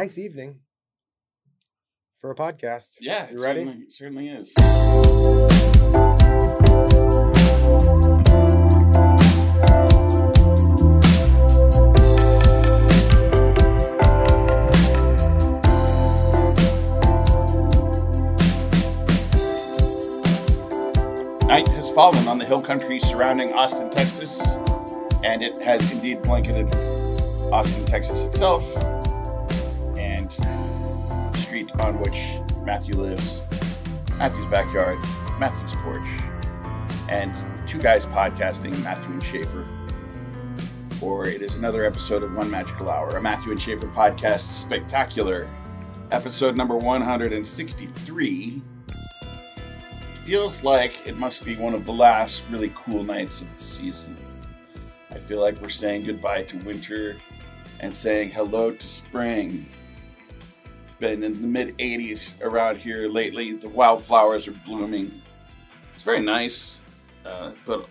nice evening for a podcast. Yeah, You ready? Certainly, certainly is. Night has fallen on the hill country surrounding Austin, Texas, and it has indeed blanketed Austin, Texas itself, on which Matthew lives, Matthew's backyard, Matthew's porch, and two guys podcasting, Matthew and Schaefer. For it is another episode of One Magical Hour, a Matthew and Schaefer podcast spectacular, episode number 163. It feels like it must be one of the last really cool nights of the season. I feel like we're saying goodbye to winter and saying hello to spring. Been in the mid 80s around here lately. The wildflowers are blooming. It's very nice, uh, but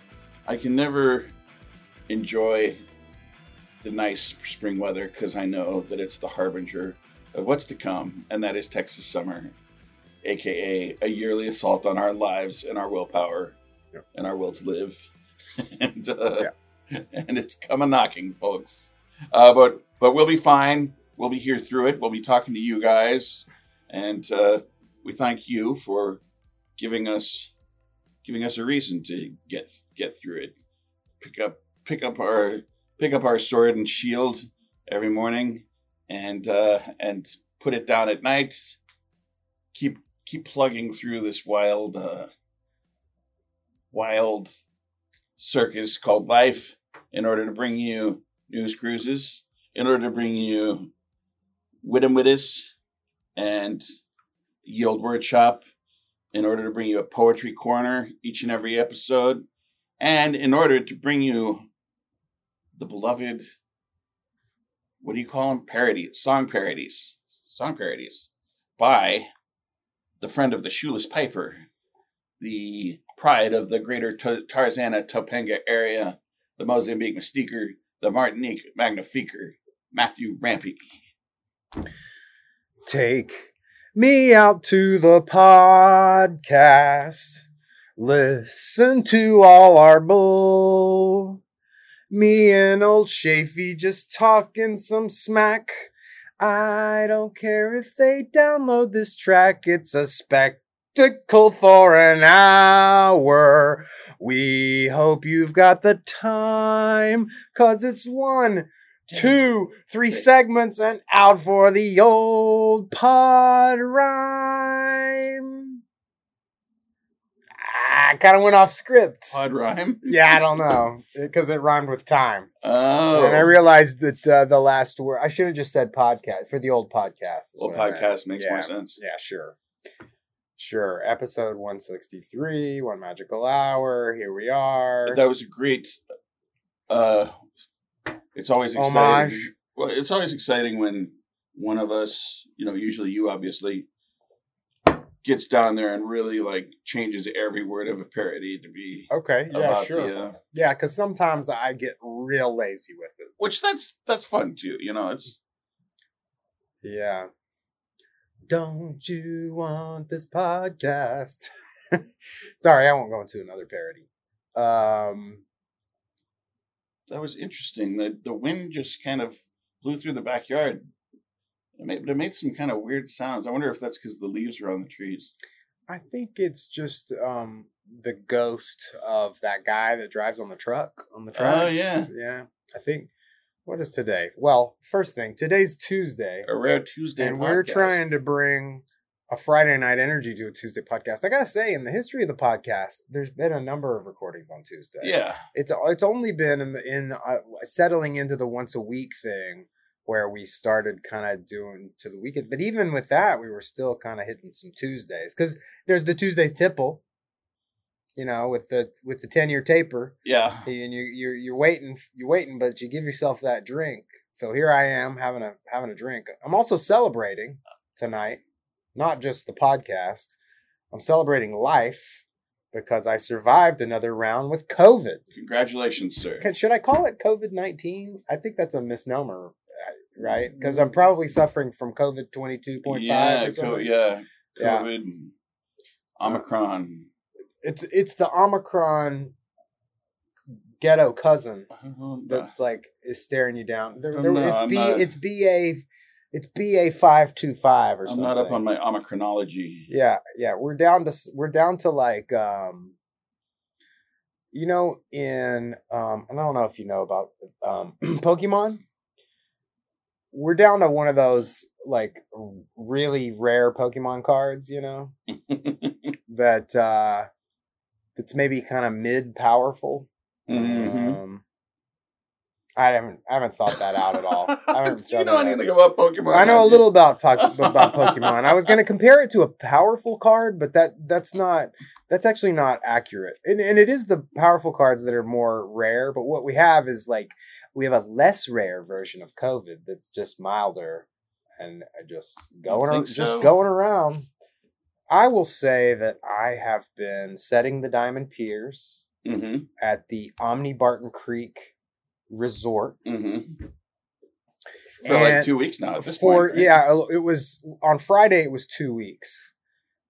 I can never enjoy the nice spring weather because I know that it's the harbinger of what's to come, and that is Texas summer, aka a yearly assault on our lives and our willpower Yep. and our will to live. and uh, and it's coming knocking, folks. Uh, but but we'll be fine. We'll be here through it. We'll be talking to you guys, and uh, we thank you for giving us giving us a reason to get get through it. Pick up pick up our pick up our sword and shield every morning, and uh, and put it down at night. Keep keep plugging through this wild uh, wild circus called life in order to bring you news cruises, in order to bring you wit and wittis and yield word shop, in order to bring you a poetry corner each and every episode, and in order to bring you the beloved what do you call them? Parodies, song parodies, song parodies by the friend of the shoeless piper, the pride of the greater Tarzana Topanga area, the Mozambique Mystiquer, the Martinique Magnifiquer, Matthew Rampy. Take me out to the podcast. Listen to all our bull. Me and old Shafy just talking some smack. I don't care if they download this track. It's a spectacle for an hour. We hope you've got the time. Cause it's one, two, three segments and out for the old pod rhyme. I kind of went off script. Pod rhyme. Yeah, I don't know because it rhymed with time, Oh, and I realized that uh, the last word I should have just said podcast for the old podcast. is well, what I meant. podcast makes Yeah. more sense. Yeah, sure. Sure. Episode 163, One Magical Hour. Here we are. That was a great. Uh, it's always exciting. Homage. Well, it's always exciting when one of us, you know, usually you, obviously, gets down there and really like changes every word of a parody to be Okay. Yeah, sure. the. Uh, Yeah, because sometimes I get real lazy with it. which that's that's fun too. You know, it's Yeah. Don't you want this podcast? Sorry, I won't go into another parody. Um, that was interesting. The the wind just kind of blew through the backyard. It made, but it made some kind of weird sounds. I wonder if that's because the leaves are on the trees. I think it's just um the ghost of that guy that drives on the truck on the Oh, yeah. yeah. I think. What is today? Well, first thing, today's Tuesday, A rare Tuesday, and we're trying to bring a Friday night energy to a Tuesday podcast. I gotta say, in the history of the podcast, there's been a number of recordings on Tuesday. Yeah, it's it's only been in the in uh, settling into the once a week thing where we started kind of doing to the weekend. But even with that, we were still kind of hitting some Tuesdays because there's the Tuesdays tipple, you know, with the with the ten year taper, Yeah. and you you're you're waiting you're waiting, but you give yourself that drink. So here I am having a having a drink. I'm also celebrating tonight, not just the podcast. I'm celebrating life because I survived another round with COVID. Congratulations, sir. Should I call it COVID 19? I think that's a misnomer, uh, right? Because I'm probably suffering from COVID 22.5. yeah, co- yeah. Yeah. COVID, Omicron. It's, it's the Omicron ghetto cousin that like is staring you down. There, there, not- it's I'm B, not- it's BA, it's BA five two five or something. I'm not up on my Omicronology. Yeah, yeah, we're down to we're down to like um, you know, in um, and I don't know if you know about um, Pokemon. We're down to one of those like really rare Pokemon cards, you know, that uh, that's maybe kind of mid powerful. Mhm. Um, I haven't I haven't thought that out at all. I haven't you know that anything about Pokemon? I know a little about po- about Pokemon. I was going to compare it to a powerful card, but that that's not that's actually not accurate. And and it is the powerful cards that are more rare. But what we have is like we have a less rare version of COVID that's just milder and uh, just going ar- think just going around. I will say that I have been setting the Diamond Piers Mhm, at the Omni Barton Creek Resort. mhm. For like two weeks now at this for point. right? yeah it was on friday it was two weeks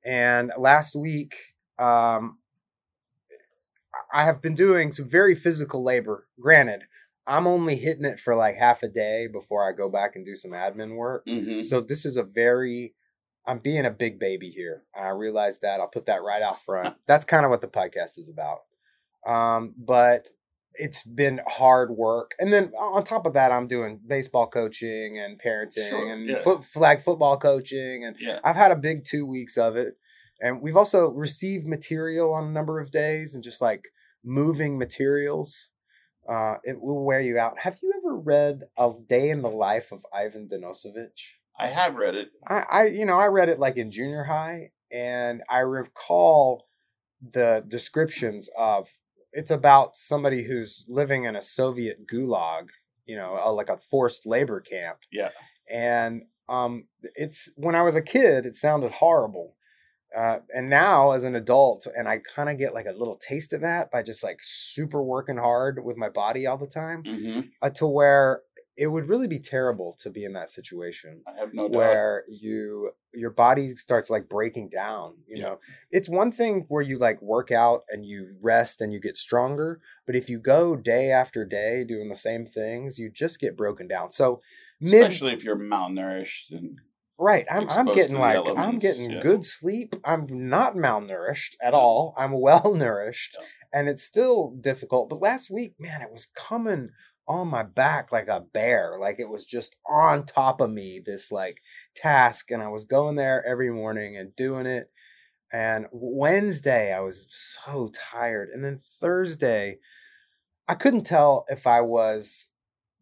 and last week um i have been doing some very physical labor granted i'm only hitting it for like half a day before i go back and do some admin work Mhm. so this is a very i'm being a big baby here i realize that i'll put that right out front that's kind of what the podcast is about um but it's been hard work and then on top of that i'm doing baseball coaching and parenting Sure, and yeah. foot, flag football coaching and Yeah. i've had a big two weeks of it and we've also received material on a number of days and just like moving materials uh, it will wear you out have you ever read a day in the life of ivan denisovich I have read it. I, I you know i read it like in junior high and i recall the descriptions of it's about somebody who's living in a soviet gulag you know a, like a forced labor camp. Yeah. and um it's when i was a kid it sounded horrible. Uh, and now as an adult and i kind of get like a little taste of that by just like super working hard with my body all the time hmm uh, to where it would really be terrible to be in that situation I have no doubt. where you your body starts like breaking down you Yeah. know it's one thing where you like work out and you rest and you get stronger but if you go day after day doing the same things you just get broken down so mid Especially if you're malnourished and right i'm, I'm getting like i'm getting yeah. good sleep i'm not malnourished at all i'm well nourished Yeah. and it's still difficult but last week man it was coming on my back like a bear like it was just on top of me this like task and i was going there every morning and doing it and wednesday i was so tired and then thursday i couldn't tell if i was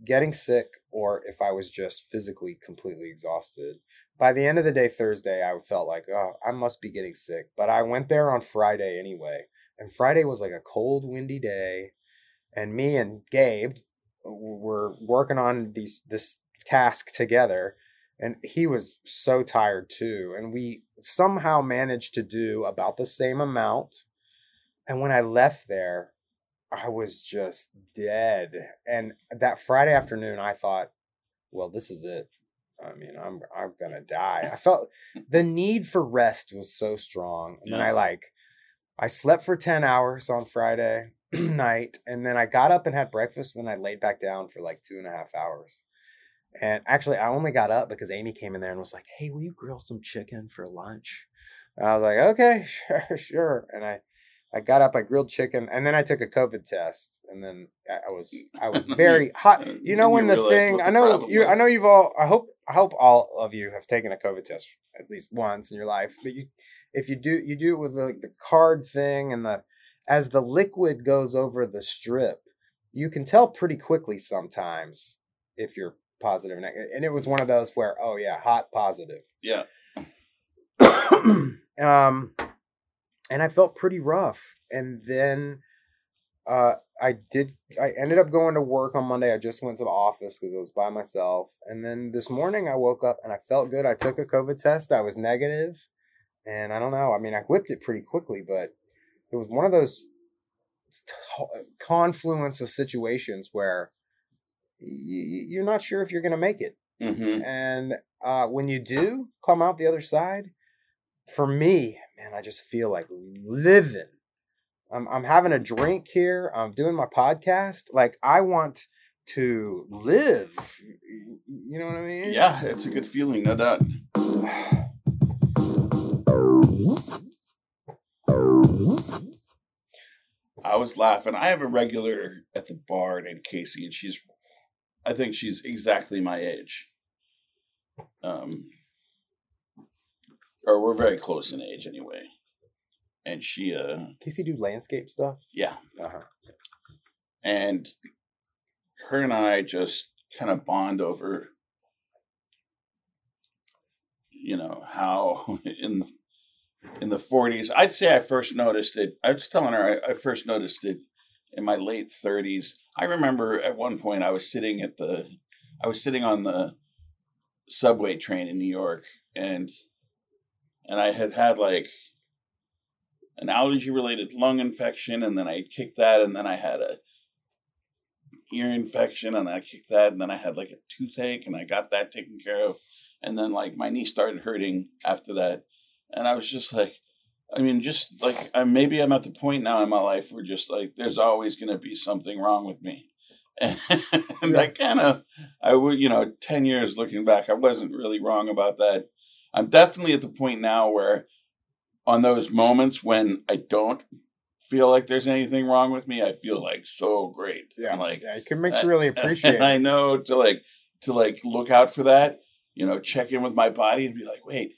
getting sick or if i was just physically completely exhausted. By the end of the day thursday i felt like oh i must be getting sick but i went there on friday anyway and friday was like a cold windy day and me and gabe were working on these this task together and he was so tired too and we somehow managed to do about the same amount and when i left there i was just dead and that friday afternoon i thought well this is it. I mean i'm i'm gonna die. I felt the need for rest was so strong and then i like i slept for 10 hours on friday night and then i got up and had breakfast and then i laid back down for like two and a half hours. And actually i only got up because amy came in there and was like hey will you grill some chicken for lunch? And i was like okay sure sure. And i i got up i grilled chicken and then i took a covid test and then i was i was very hot. you know when you the thing what i know you i know you've all i hope i hope all of you have taken a covid test at least once in your life but you if you do you do it with like the card thing and the as the liquid goes over the strip you can tell pretty quickly sometimes if you're positive, and it was one of those where, oh yeah, hot positive. Yeah. um, and I felt pretty rough. And then uh, I did. I ended up going to work on Monday. I just went to the office because I was by myself. And then this morning I woke up and I felt good. I took a COVID test. I was negative, and I don't know. I mean, I whipped it pretty quickly, but it was one of those t- confluence of situations where y- you're not sure if you're going to make it. Mm-hmm. And uh, when you do come out the other side, for me, man, I just feel like living. I'm I'm having a drink here. I'm doing my podcast. Like I want to live. You know what I mean? Yeah, it's a good feeling, no doubt. I was laughing. I have a regular at the bar named Casey, and she's, I think she's exactly my age. Um, or we're very close in age anyway. And she, uh, Casey do landscape stuff. yeah, Uh-huh. and her and I just kind of bond over, you know, how in in the forties. I'd say I first noticed it. I was telling her I, I first noticed it in my late thirties. I remember at one point I was sitting at the, I was sitting on the subway train in New York, and and I had had like an allergy related lung infection, and then I kicked that, and then I had a ear infection, and I kicked that, and then I had like a toothache, and I got that taken care of, and then like my knee started hurting after that, and I was just like, I mean, just like I maybe I'm at the point now in my life where just like there's always going to be something wrong with me, and Yeah. I kind of I would you know ten years looking back, I wasn't really wrong about that. I'm definitely at the point now where on those moments when I don't feel like there's anything wrong with me, I feel like so great. Yeah. And, like Yeah, it can make you really appreciate and I know to like to like look out for that, you know, check in with my body and be like, wait,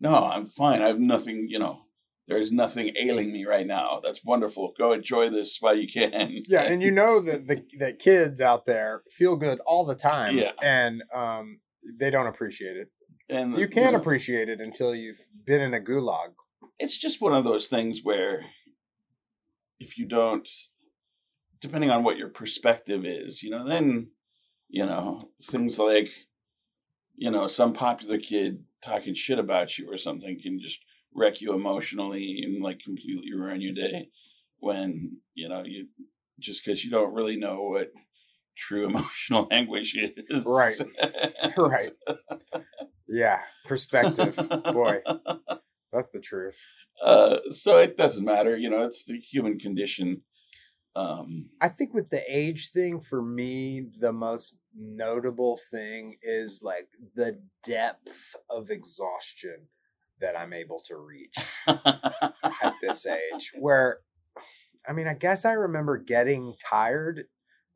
no, I'm fine. I have nothing, you know, there's nothing ailing me right now. That's wonderful. Go enjoy this while you can. Yeah, and you know that the that kids out there feel good all the time. Yeah. And um they don't appreciate it. and You can't know, appreciate it until you've been in a gulag. it's just one of those things where if you don't depending on what your perspective is you know then you know things like you know some popular kid talking shit about you or something can just wreck you emotionally and like completely ruin your day when you know you just because you don't really know what true emotional anguish is Right. Right. Yeah, perspective. Boy, that's the truth. uh, so it doesn't matter you know it's the human condition um I think with the age thing, for me, the most notable thing is like the depth of exhaustion that I'm able to reach at this age. Where, I mean, I guess I remember getting tired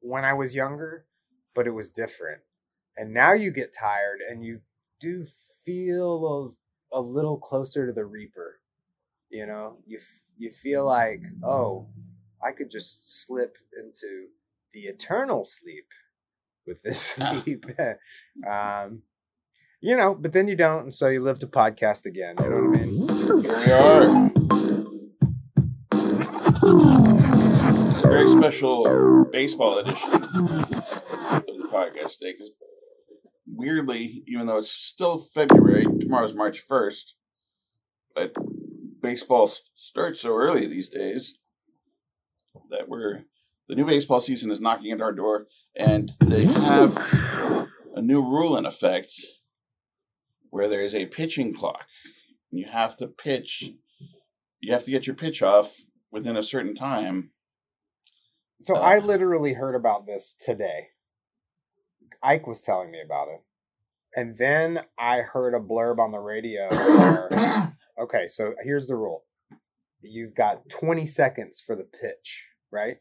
when I was younger, but it was different. And now you get tired and you do feel a, a little closer to the Reaper. You know, you f- you feel like, oh, I could just slip into the eternal sleep with this Ah. sleep. um, you know, but then you don't, and so you live to podcast again. You know what I mean? Here we are. A very special baseball edition of the podcast today because weirdly, even though it's still February, tomorrow's March 1st, but baseball starts so early these days that we're the new baseball season is knocking at our door and they have a new rule in effect where there is a pitching clock you have to pitch you have to get your pitch off within a certain time So Uh. I literally heard about this today. Ike was telling me about it. And then I heard a blurb on the radio where, okay, so here's the rule. You've got 20 seconds for the pitch, right?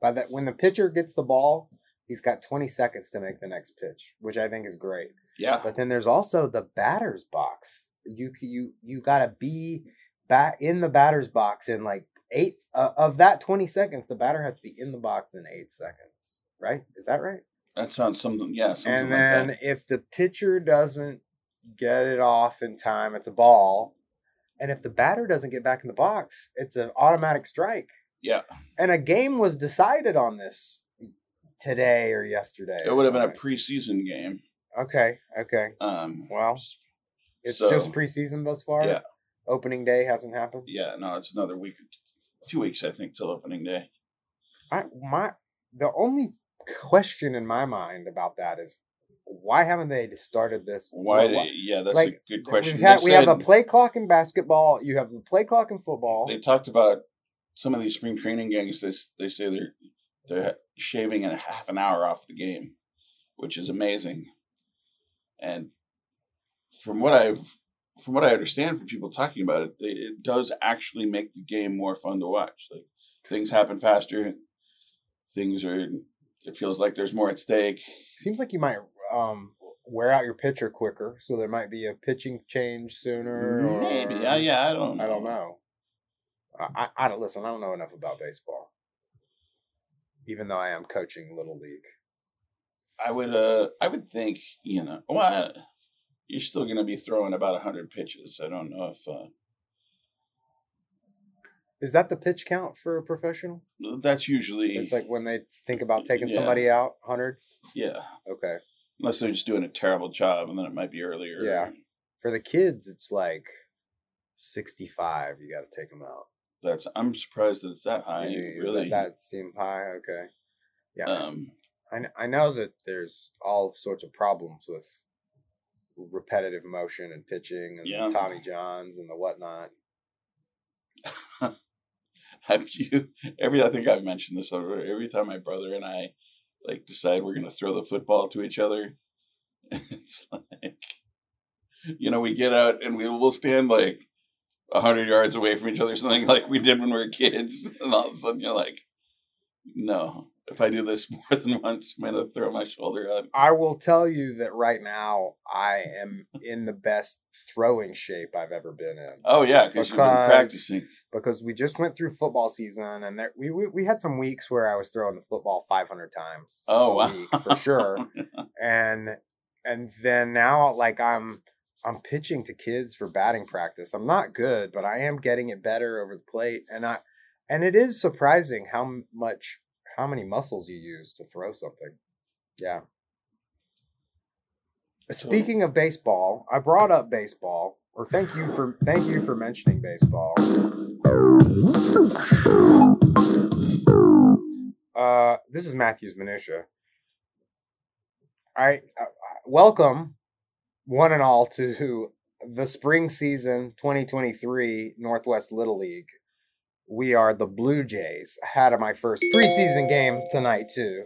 By that when the pitcher gets the ball, he's got 20 seconds to make the next pitch, which I think is great. yeah But then there's also the batter's box. You you you got to be back in the batter's box in like 8 uh, of that 20 seconds the batter has to be in the box in 8 seconds, right? Is that right? That sounds something. Yeah, something and like then that. if the pitcher doesn't get it off in time, it's a ball. And if the batter doesn't get back in the box, it's an automatic strike. Yeah, And a game was decided on this today or yesterday. it would have been a preseason game. okay. Okay. Um, Well, it's So- just preseason thus far. yeah. Opening day hasn't happened. yeah, no, it's another week, two weeks, I think, till opening day. I my the only question in my mind about that is why haven't they started this? Why? Yeah, that's a like, good question. Had, we have a play clock in basketball. You have the play clock in football. they talked about some of these spring training games. They they say they're they're shaving a half an hour off the game, which is amazing. And from what I've from what I understand from people talking about it, they, it does actually make the game more fun to watch. Like things happen faster, things are. It feels like there's more at stake. Seems like you might um, wear out your pitcher quicker, so there might be a pitching change sooner. Or, Maybe, yeah, yeah. I don't. I don't know. I, I, don't listen. I don't know enough about baseball, even though I am coaching little league. I would. Uh, I would think you know. Well, I- you're still going to be throwing about hundred pitches. I don't know if. Uh, Is that the pitch count for a professional? That's usually It's like when they think about taking Yeah. somebody out, hundred. yeah, Okay. unless they're just doing a terrible job, and then it might be earlier. Yeah. For the kids, it's like sixty-five. You got to take them out. That's. I'm surprised that it's that high. Really, that seem high? Okay. Yeah. um, I, I know that there's all sorts of problems with repetitive motion and pitching and Yeah. Tommy Johns and the whatnot. have you every? I think I've mentioned this over. Every time my brother and I like decide we're going to throw the football to each other, it's like, you know, we get out and we will stand like hundred yards away from each other, something like we did when we were kids, and all of a sudden you're like, no. If I do this more than once, I'm gonna throw my shoulder out. I will tell you that right now I am in the best throwing shape I've ever been in Oh yeah, because you've been practicing. because we just went through football season and there, we, we we had some weeks where I was throwing the football 500 times Oh wow, for sure. and and then now like i'm i'm pitching to kids for batting practice. I'm not good but i am getting it better over the plate and i and it is surprising how much how many muscles you use to throw something. Yeah. Speaking of baseball i brought up baseball or thank you for thank you for mentioning baseball. Uh this is matthew's minutia. I uh, welcome one and all to the spring season 2023 Northwest Little League. We are the Blue Jays. I had my first preseason game tonight too.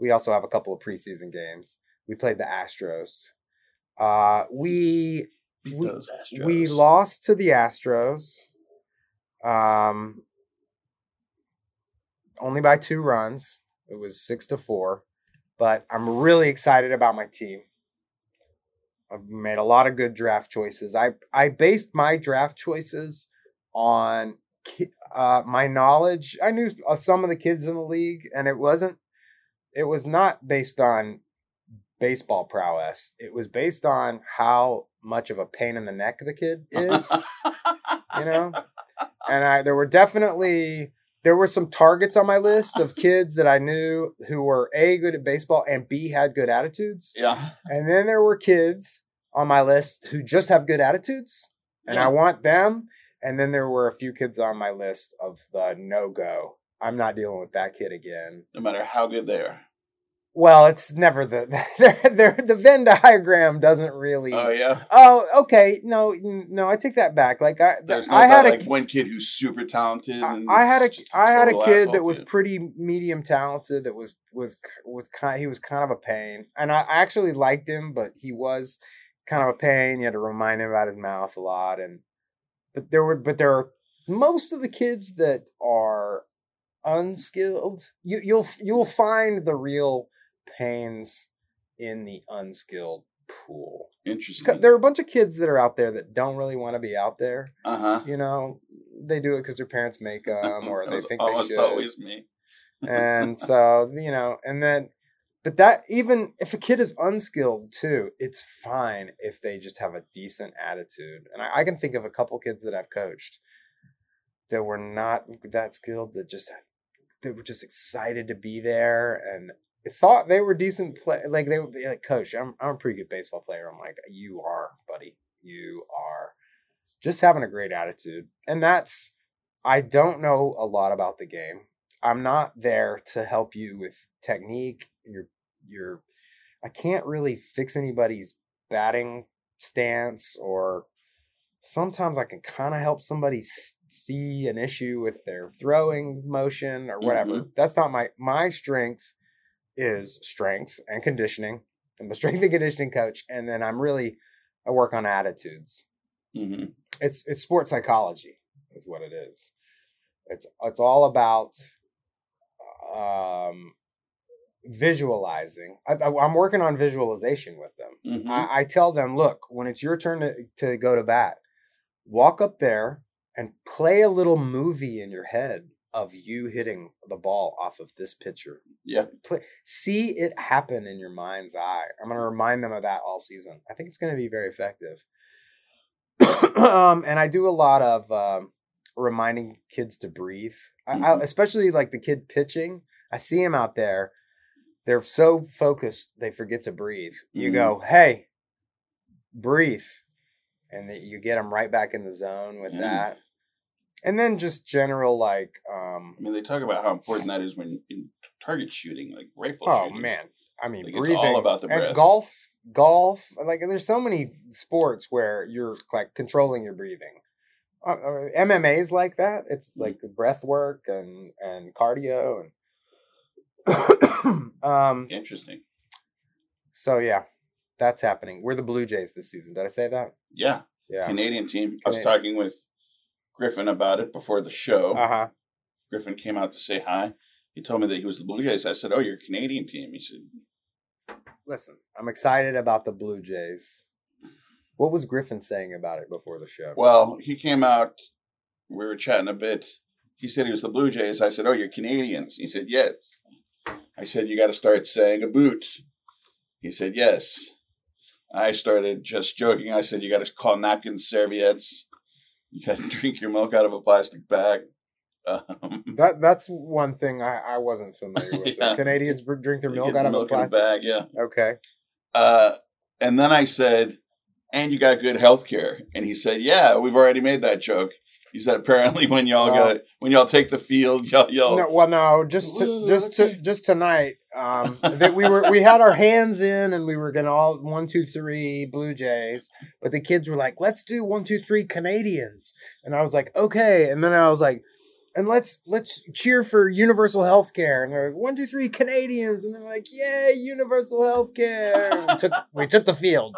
We also have a couple of preseason games. We played the Astros. Uh, we Beat we- those Astros. we lost to the Astros. Um, only by two runs. It was six to four. But I'm really excited about my team. I've made a lot of good draft choices. I I based my draft choices on uh, my knowledge. I knew uh, some of the kids in the league, and it wasn't. It was not based on baseball prowess. It was based on how much of a pain in the neck the kid is you know and i there were definitely there were some targets on my list of kids that i knew who were a good at baseball and b had good attitudes yeah. and then there were kids on my list who just have good attitudes and Yeah. i want them and then there were a few kids on my list of the no go i'm not dealing with that kid again No matter how good they are. Well it's never the they're, the venn diagram doesn't really Oh yeah. Oh, okay. No, no, I take that back. Like I, There's not I had that, a, like one kid who's super talented. I, and I had a, I had a kid that was pretty medium talented. That was was was kind. He was kind of a pain, and I I actually liked him, but he was kind of a pain. You had to remind him about his mouth a lot, and but there were, but there are most of the kids that are unskilled. You you'll you'll find the real pains in the unskilled pool. interesting. There are a bunch of kids that are out there that don't really want to be out there. Uh huh. You know, they do it because their parents make them, or they think they should. always me. and so you know, and then, but that even if a kid is unskilled too, it's fine if they just have a decent attitude. And I, I can think of a couple kids that I've coached that were not that skilled that just they were just excited to be there and thought they were decent play like they would be like coach I'm, I'm a pretty good baseball player. I'm like you are buddy. You are just having a great attitude. And that's i don't know a lot about the game. I'm not there to help you with technique your your i can't really fix anybody's batting stance or sometimes I can kind of help somebody see an issue with their throwing motion or whatever. Mm-hmm. That's not my my strength is strength and conditioning. I'm a strength and conditioning coach, and then I'm really I work on attitudes. Mm-hmm. It's it's sports psychology is what it is. It's it's all about um, visualizing. I, am working on visualization with them. Mm-hmm. I, I, tell them, look, when it's your turn to, to go to bat, walk up there and play a little movie in your head of you hitting the ball off of this pitcher. Yeah. Play, see it happen in your mind's eye. I'm going to remind them of that all season. I think it's going to be very effective. um, and I do a lot of um, reminding kids to breathe, mm-hmm. I, I, especially like the kid pitching. I see him out there. They're so focused, they forget to breathe. You mm-hmm. go, hey, breathe and that you get them right back in the zone with that. And then just general like um I mean they talk about how important that is when in target shooting, like rifle oh, shooting. man. I mean like breathing all about the breath. Golf golf like there's so many sports where you're like controlling your breathing. Uh, uh MMA is like that. It's mm-hmm. like breath work and and cardio and um interesting. So yeah, that's happening. We're the Blue Jays this season. Did I say that? Yeah. Yeah. Canadian team. Canadian. I was talking with Griffin about it before the show. Uh huh. Griffin came out to say hi. He told me that he was the Blue Jays. I said, "Oh, you're a Canadian team." He said, "Listen, I'm excited about the Blue Jays." What was Griffin saying about it before the show? Well, he came out. We were chatting a bit. He said he was the Blue Jays. I said, "Oh, you're Canadians." He said, "Yes." I said, "You got to start saying a boot." He said, "Yes." I started just joking. I said, you got to call napkins serviettes. You got to drink your milk out of a plastic bag. Um, that that's one thing I, I wasn't familiar with. Yeah. Canadians drink their milk out of milk a plastic bag. Yeah. Okay. Uh, and then I said, and you got good health care. And he said, yeah, we've already made that joke. He said apparently when y'all well, got when y'all take the field, y'all y'all. No, well, no, just to, just to, just tonight, um, that we were we had our hands in and we were gonna all one two three Blue Jays, but the kids were like, let's do one two three Canadians, and I was like, okay, and then I was like. And let's let's cheer for universal health care. And they're like, one, two, three, Canadians. And they're like, yay, universal health care. We took, we took the field.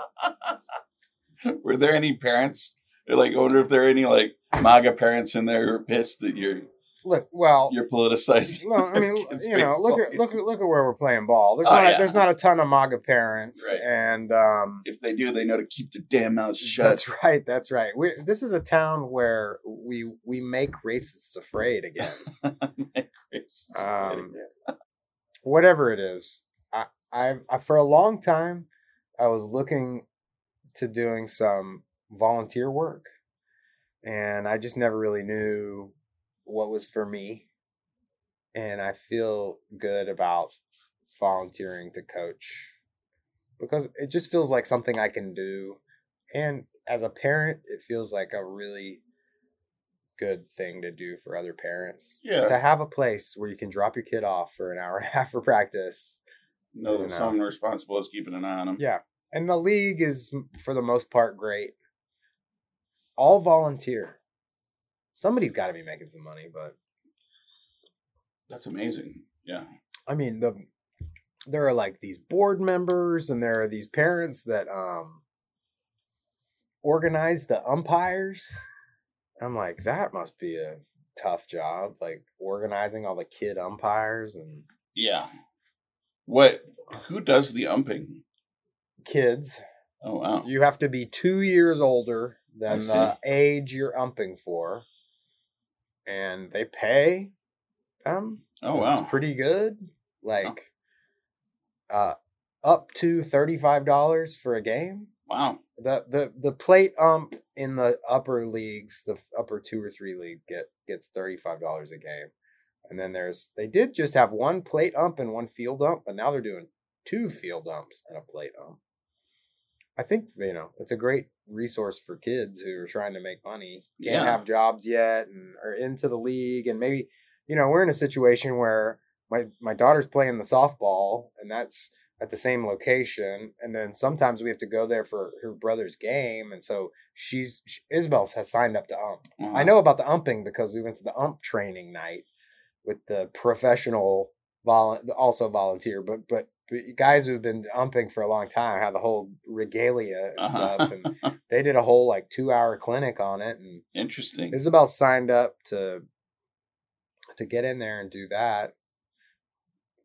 Were there any parents like, I wonder if there are any like MAGA parents in there who are pissed that you're well, you're politicized. No, I mean, you know, look at look at look at where we're playing ball. There's oh, not yeah. there's not a ton of MAGA parents, right. and um, if they do, they know to keep their damn mouths shut. That's right. That's right. We this is a town where we we make racists afraid again. make racists um, again. whatever it is, I, I I for a long time I was looking to doing some volunteer work. And I just never really knew what was for me. And I feel good about volunteering to coach because it just feels like something I can do. And as a parent, it feels like a really good thing to do for other parents. Yeah. To have a place where you can drop your kid off for an hour and a half for practice. Know that someone responsible is keeping an eye on them. Yeah. And the league is, for the most part, great all volunteer. Somebody's got to be making some money, but that's amazing. Yeah. I mean, the there are like these board members and there are these parents that um organize the umpires. I'm like, that must be a tough job, like organizing all the kid umpires and Yeah. What who does the umping? Kids. Oh wow. You have to be two years older than the age you're umping for, and they pay them. Oh wow, it's pretty good. Like, uh, up to thirty-five dollars for a game. Wow. The the the plate ump in the upper leagues, the upper two or three league, get gets thirty-five dollars a game. And then there's they did just have one plate ump and one field ump, but now they're doing two field umps and a plate ump. I think you know it's a great resource for kids who are trying to make money, can't Yeah. have jobs yet, and are into the league, and maybe you know we're in a situation where my my daughter's playing the softball, and that's at the same location, and then sometimes we have to go there for her brother's game, and so she's she, Isabel has signed up to ump. Uh-huh. I know about the umping because we went to the ump training night with the professional vol also volunteer, but, but guys who've been umping for a long time have the whole regalia and stuff, and Uh-huh. they did a whole like two hour clinic on it, and Interesting. Isabel signed up to to get in there and do that.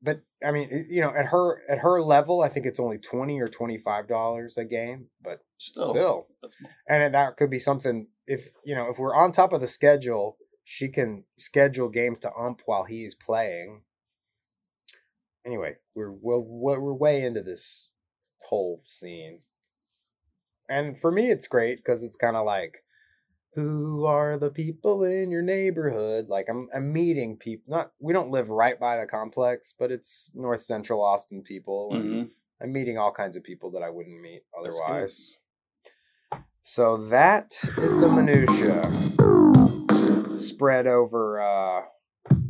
But I mean, you know, at her at her level, I think it's only twenty or twenty five dollars a game, but Still, still and that could be something if you know if we're on top of the schedule she can schedule games to ump while he's playing anyway we're we're, we're way into this whole scene and for me it's great because it's kind of like who are the people in your neighborhood like i'm i'm meeting people not we don't live right by the complex but it's north central austin people Mhm. I'm meeting all kinds of people that I wouldn't meet otherwise. So that is the minutia spread over uh,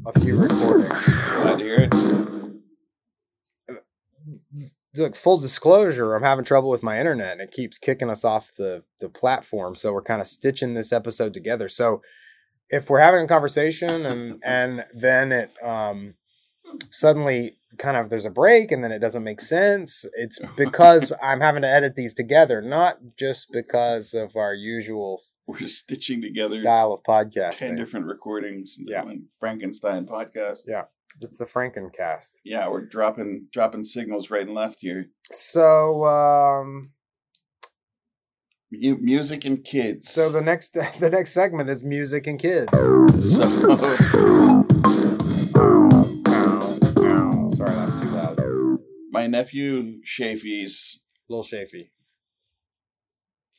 a few recordings. Glad to hear it. Look, full disclosure, I'm having trouble with my internet and it keeps kicking us off the the platform. So we're kind of stitching this episode together. So if we're having a conversation and and then it um suddenly kind of there's a break and then it doesn't make sense, it's because I'm having to edit these together, not just because of our usual We're stitching together style of ten different recordings. Yeah. Frankenstein podcast. It's the Frankencast. Yeah, we're dropping dropping signals right and left here. So um Mu- music and kids. so the next the next segment is music and kids. So- Sorry, that's too loud. my nephew Shafy's Little Shafy.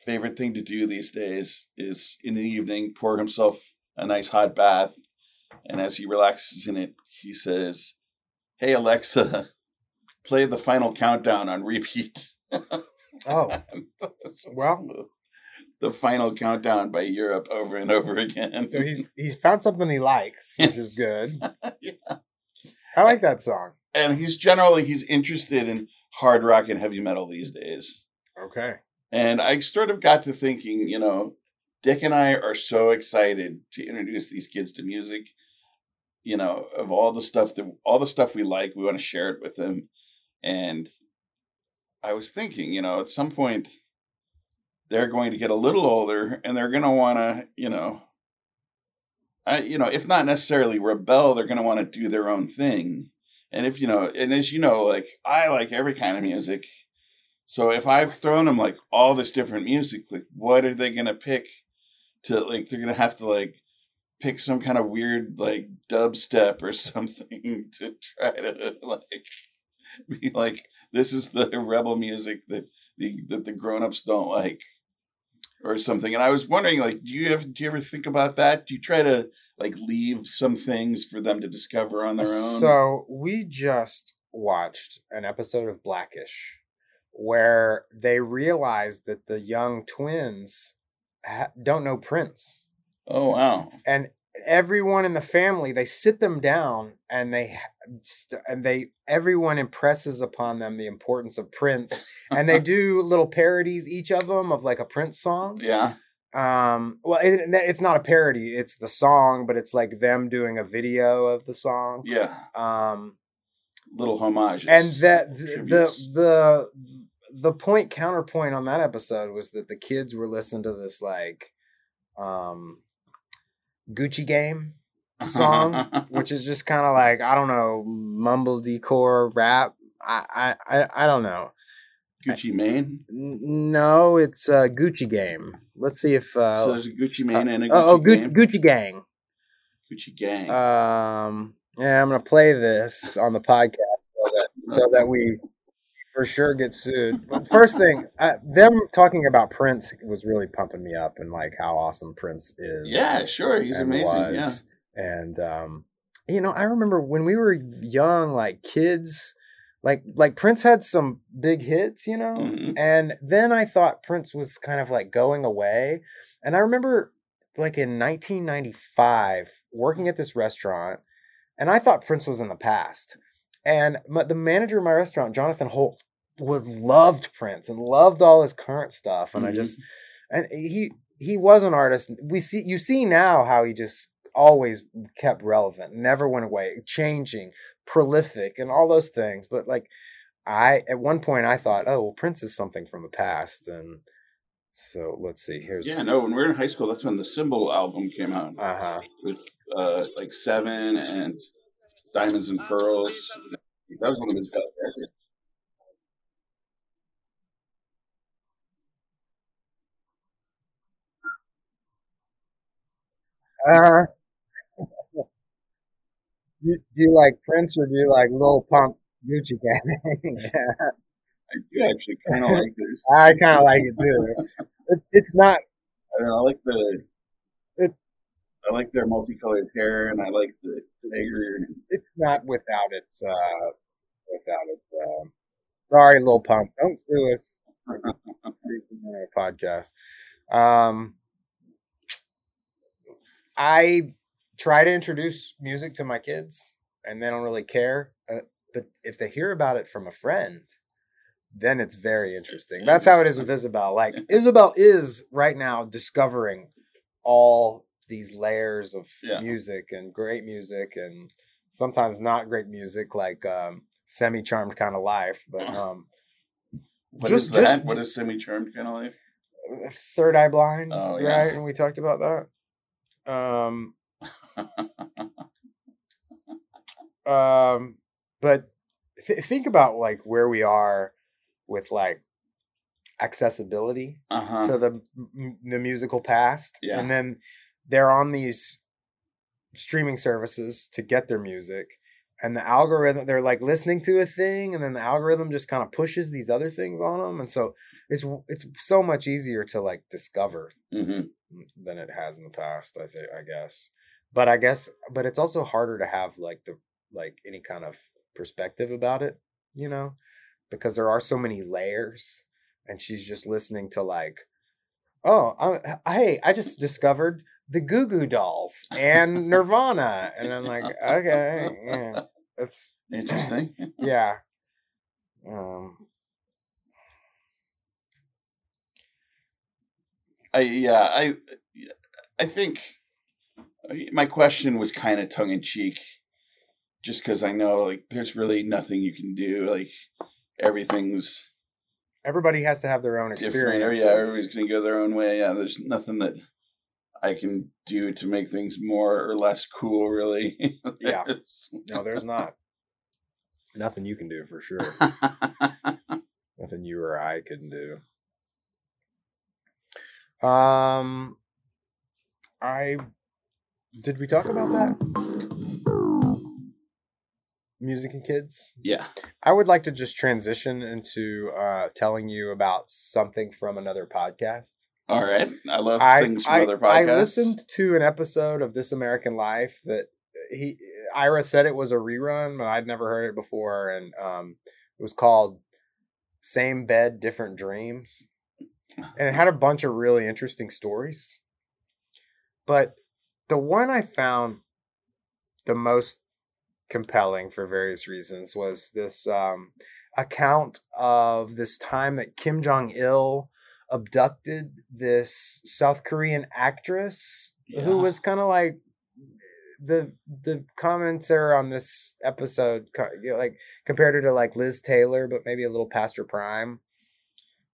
favorite thing to do these days is in the evening pour himself a nice hot bath, and as he relaxes in it, he says, "Hey Alexa, play the final countdown on repeat." Oh, Well. the final countdown by Europe over and over again. so he's he's found something he likes, which is good. Yeah. I like that song. and he's generally he's interested in hard rock and heavy metal these days. Okay. And I sort of got to thinking, you know, Dick and I are so excited to introduce these kids to music. You know, of all the stuff that all the stuff we like, we want to share it with them. And I was thinking, you know, at some point they're going to get a little older and they're going to want to, you know, I, you know, if not necessarily rebel, they're going to want to do their own thing. And if you know, and as you know, like I like every kind of music. So if I've thrown them like all this different music, like what are they gonna pick? To like they're gonna have to like pick some kind of weird like dubstep or something to try to like be like this is the rebel music that the that the grown-ups don't like or something. And I was wondering like do you ever do you ever think about that? Do you try to like leave some things for them to discover on their own? So we just watched an episode of Blackish where they realized that the young twins ha- don't know Prince. Oh wow. and everyone in the family they sit them down and they and they everyone impresses upon them the importance of prince and they do little parodies each of them of like a prince song Yeah. um well it, it's not a parody it's the song but it's like them doing a video of the song Yeah. um Little homages. and that the the the point counterpoint on that episode was that the kids were listening to this like um gucci game song, which is just kind of like I don't know, mumble decor rap. I I I, don't know. Gucci Mane. No, it's a Gucci game. Let's see if so uh, there's a Gucci Mane and a Gucci oh, oh Gu- Gang. Gucci gang. Gucci Gang. Um, yeah, I'm gonna play this on the podcast so that, so that we for sure get sued. But first thing, uh, them talking about Prince was really pumping me up and like how awesome Prince is. Yeah, sure. He's amazing. was. And um, you know, I remember when we were young, like kids, like like Prince had some big hits, you know, Mhm. and then I thought Prince was kind of like going away, and I remember like in 1995 working at this restaurant, and I thought Prince was in the past, and my, the manager of my restaurant, Jonathan Holt, was loved Prince and loved all his current stuff, and I Mhm. just and he he was an artist. We see you see now how he just always kept relevant, never went away, changing, prolific, and all those things. But like I at one point I thought, oh well, Prince is something from the past, and so let's see. Here's Yeah, no, when we were in high school, that's when the Symbol album came out Uh huh. with uh, like Seven and Diamonds and Pearls. That was one of his best records. Uh, do, do you like Prince or do you like Lil Pump Gucci Gang? I do actually kind of like this. I kind of like it too. It, it's not. I don't know. I like the. I like their multicolored hair, and I like the dagger. It's not without its. uh Without its. Um, sorry, Lil Pump. Don't sue us. podcast. Um, I try to introduce music to my kids, and they don't really care. Uh, but if they hear about it from a friend, then it's very interesting. That's how it is with Isabel. Like Isabel is right now discovering all these layers of Yeah. music and great music, and sometimes not great music, like um, semi-charmed kind of life. But um, What is Just- that? just- what is semi-charmed kind of life? Third Eye Blind, Oh, yeah. right? And we talked about that. Um, um, but th- think about like where we are with like accessibility Uh huh. to the m- the musical past, Yeah. and then they're on these streaming services to get their music. And the algorithm, they're like listening to a thing, and then the algorithm just kind of pushes these other things on them, and so it's it's so much easier to like discover hmm than it has in the past. I think, I guess, but I guess, but it's also harder to have like the like any kind of perspective about it, you know, because there are so many layers, and she's just listening to like, oh, I, hey, I just discovered the Goo Goo Dolls and Nirvana, and I'm like, okay, yeah, that's Interesting. yeah. Um, I yeah I I think my question was kind of tongue in cheek, just because I know like there's really nothing you can do. Like everything's everybody has to have their own experience. Yeah, everybody's gonna go their own way. Yeah, there's nothing that I can do to make things more or less cool. Really. Yeah. No, there's not. Nothing you can do for sure. Nothing you or I can do. Um, I did we talk about that? Music and kids. yeah. I would like to just transition into uh, telling you about something from another podcast. All right. I love I, things from I, other podcasts. I listened to an episode of This American Life that he Ira said it was a rerun, but I'd never heard it before, and um, it was called "Same Bed, Different Dreams," and it had a bunch of really interesting stories. But the one I found the most compelling for various reasons was this um, account of this time that Kim Jong Il abducted this South Korean actress Yeah. who was kind of like the the commenter on this episode you know, like compared her to like Liz Taylor but maybe a little past her prime.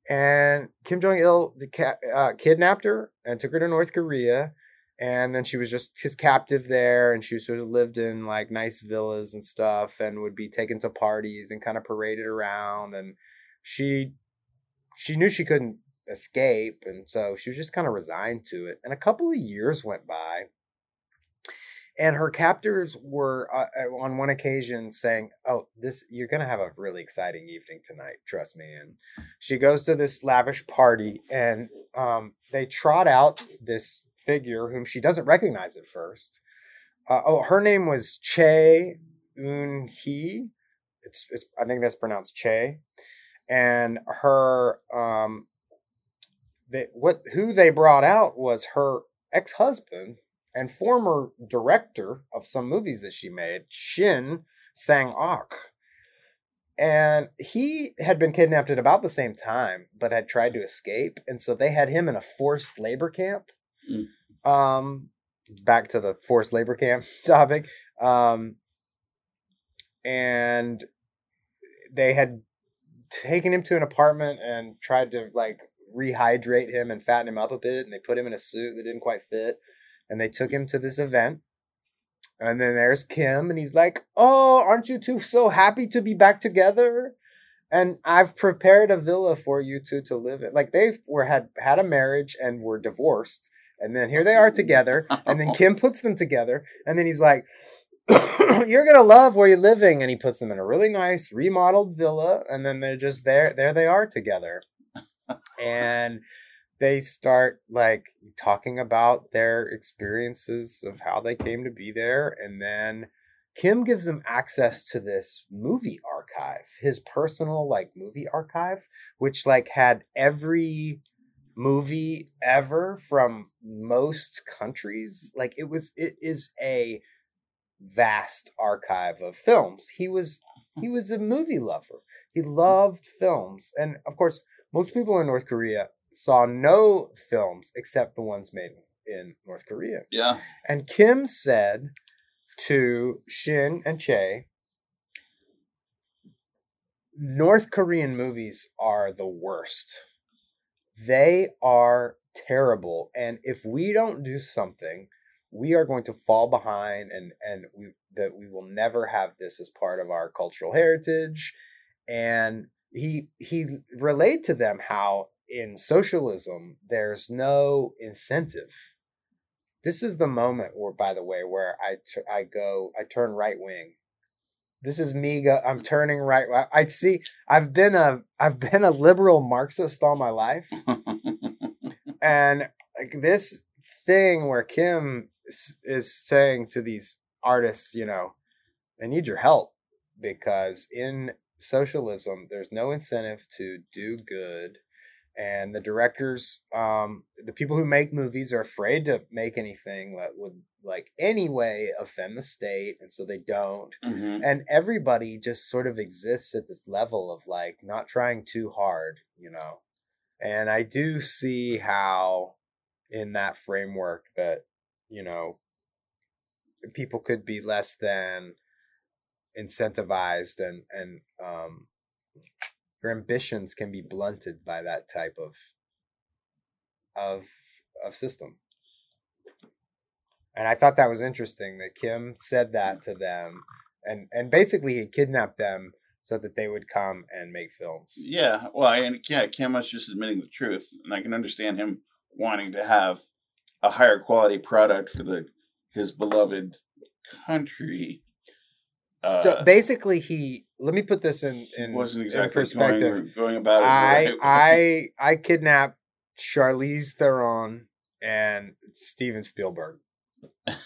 And Kim Jong Il the ca- uh, kidnapped her and took her to North Korea. And then she was just his captive there and she sort of lived in like nice villas and stuff and would be taken to parties and kind of paraded around. And she she knew she couldn't escape and so she was just kind of resigned to it and a couple of years went by and her captors were uh, uh, on one occasion saying, "Oh, this you're gonna have a really exciting evening tonight. Trust me." And she goes to this lavish party, and um, they trot out this figure whom she doesn't recognize at first. Uh, oh, her name was Che Un Hee. It's, it's I think that's pronounced Che, and her um, they what who they brought out was her ex husband and former director of some movies that she made, Shin Sang Ok. And he had been kidnapped at about the same time, but had tried to escape. And so they had him in a forced labor camp. Mm. Um, back to the forced labor camp topic. Um, and they had taken him to an apartment and tried to like rehydrate him and fatten him up a bit. And they put him in a suit that didn't quite fit and they took him to this event. And then there's Kim, and he's like, Oh, aren't you two so happy to be back together? And I've prepared a villa for you two to live in. Like they were had had a marriage and were divorced. And then here they are together. And then Kim puts them together. And then he's like, You're gonna love where you're living. And he puts them in a really nice remodeled villa. And then they're just there, there they are together. And they start like talking about their experiences of how they came to be there and then kim gives them access to this movie archive his personal like movie archive which like had every movie ever from most countries. Like it was it is a vast archive of films. He was he was a movie lover. He loved films. And of course most people in north korea saw no films except the ones made in North Korea. Yeah. And Kim said to Shin and Che, North Korean movies are the worst. They are terrible. And if we don't do something, we are going to fall behind and, and we that we will never have this as part of our cultural heritage. And he he relayed to them how in socialism, there's no incentive. This is the moment where, by the way, where I, t- I go, I turn right wing. This is me. Go, I'm turning right. I see. I've been a, I've been a liberal Marxist all my life, and like this thing where Kim is, is saying to these artists, you know, I need your help because in socialism, there's no incentive to do good and the directors um the people who make movies are afraid to make anything that would like anyway offend the state and so they don't mm-hmm. and everybody just sort of exists at this level of like not trying too hard you know and i do see how in that framework that you know people could be less than incentivized and and um your ambitions can be blunted by that type of of of system. And I thought that was interesting that Kim said that to them and and basically he kidnapped them so that they would come and make films. Yeah, well, and yeah, Kim was just admitting the truth, and I can understand him wanting to have a higher quality product for the his beloved country. Uh, so basically, he let me put this in in, wasn't exactly in perspective. Going, going about it. I. I I kidnapped Charlize Theron and Steven Spielberg.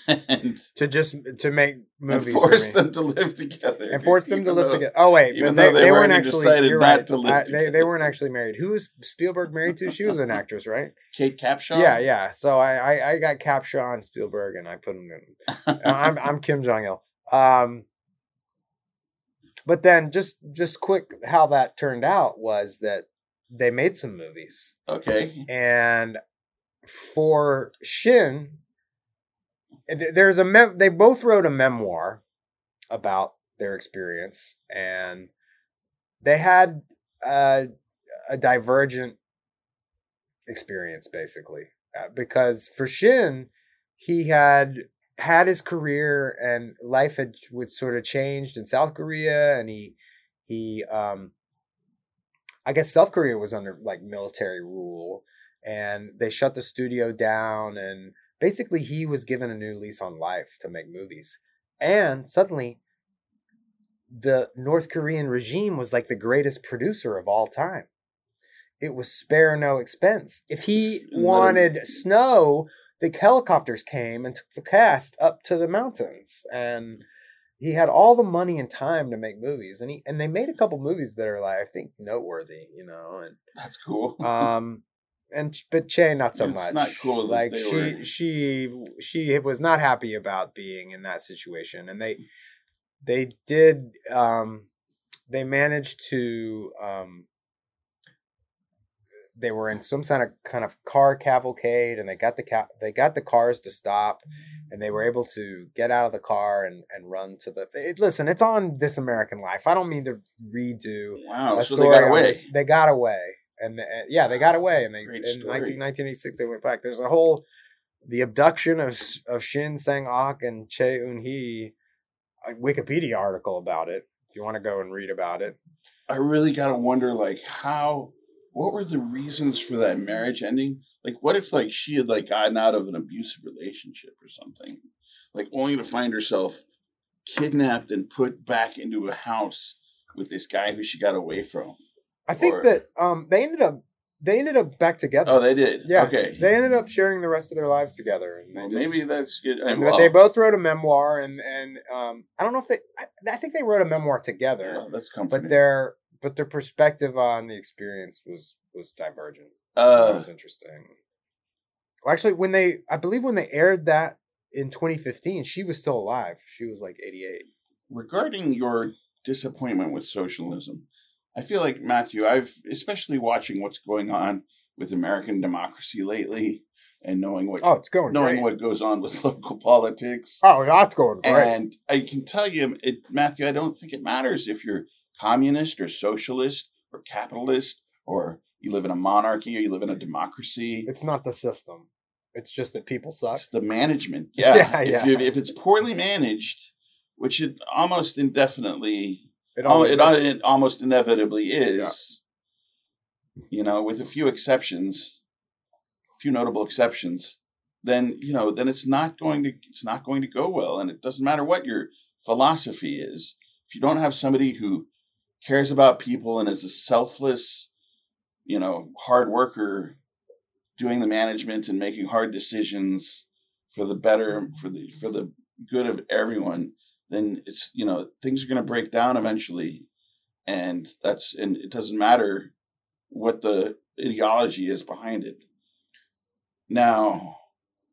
and to just to make movies, and force them to live together, and force them to live together. Oh wait, but they, they, they weren't actually. You're right. I, they they weren't actually married. Who was Spielberg married to? She was an actress, right? Kate Capshaw. Yeah, yeah. So I I, I got Capshaw and Spielberg, and I put them in. I'm I'm Kim Jong Il. Um, but then just just quick how that turned out was that they made some movies. Okay. And for Shin, there's a mem- they both wrote a memoir about their experience and they had a, a divergent experience basically uh, because for Shin he had had his career and life had would sort of changed in South Korea and he he um I guess South Korea was under like military rule and they shut the studio down and basically he was given a new lease on life to make movies. And suddenly the North Korean regime was like the greatest producer of all time. It was spare no expense. If he And let him- wanted snow, the helicopters came and took the cast up to the mountains. And he had all the money and time to make movies. And he and they made a couple movies that are like I think noteworthy, you know, and That's cool. um and but Che not so It's much. not cool Like she were- she she was not happy about being in that situation, and they they did um they managed to um they were in some kind of kind of car cavalcade and they got the ca- they got the cars to stop and they were able to get out of the car and and run to the it, listen it's on this american life i don't mean to redo wow. So they got away. this. They got away, and, uh, yeah, they got away, and they Great in 19, 1986 they went back. There's a whole the abduction of of Shin Sang Ok and Che Eun Hee, a Wikipedia article about it. If you want to go and read about it, I really gotta wonder, like, how, what were the reasons for that marriage ending? Like, what if, like, she had, like, gotten out of an abusive relationship or something, like, only to find herself kidnapped and put back into a house with this guy who she got away from? I think Or- that um they ended up they ended up back together. Oh, they did. yeah, Okay. They ended up sharing the rest of their lives together, and Well, just, maybe that's good. And well, they both wrote a memoir, and and um I don't know if they I, I think they wrote a memoir together. well, that's comforting. but their but their perspective on the experience was was divergent. uh, was interesting. Well, actually, when they I believe when they aired that in 2015, she was still alive. She was like 88. regarding your disappointment with socialism, I feel like Matthew, I've especially watching what's going on with American democracy lately, and knowing what Oh, it's going knowing great. what goes on with local politics. oh, that's going great. And I can tell you, it, Matthew, I don't think it matters if you're communist or socialist or capitalist or you live in a monarchy or you live in a democracy. it's not the system. It's just that people suck. It's the management. Yeah. Yeah, if, yeah. You, if it's poorly managed, which it almost indefinitely, It always it, it almost inevitably is, you know, with a few exceptions, a few notable exceptions, then, you know, then it's not going to, it's not going to go well. And it doesn't matter what your philosophy is. If you don't have somebody who cares about people and is a selfless, you know, hard worker doing the management and making hard decisions for the better for the for the good of everyone then it's you know things are going to break down eventually and that's and it doesn't matter what the ideology is behind it now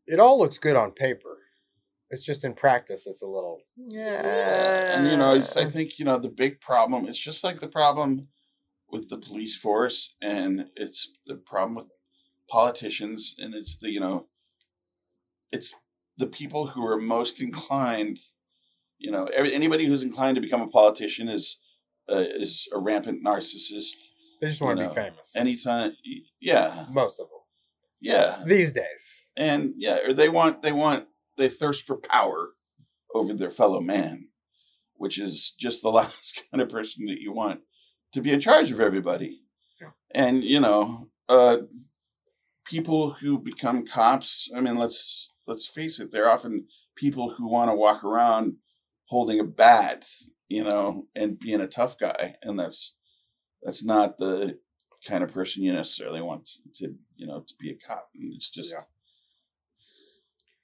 it all looks good on paper. It's just in practice, it's a little. Yeah. and you know i think you know the big problem it's just like the problem with the police force and it's the problem with politicians and it's the you know it's the people who are most inclined you know every, anybody who's inclined to become a politician is uh, is a rampant narcissist They just want to know, be famous. anytime yeah Most of them yeah these days. and yeah or they want they want they thirst for power over their fellow man which is just the last kind of person that you want to be in charge of everybody Yeah. and you know uh people who become cops i mean let's let's face it they're often people who want to walk around holding a bat you know and being a tough guy and that's that's not the kind of person you necessarily want to you know to be a cop it's just Yeah.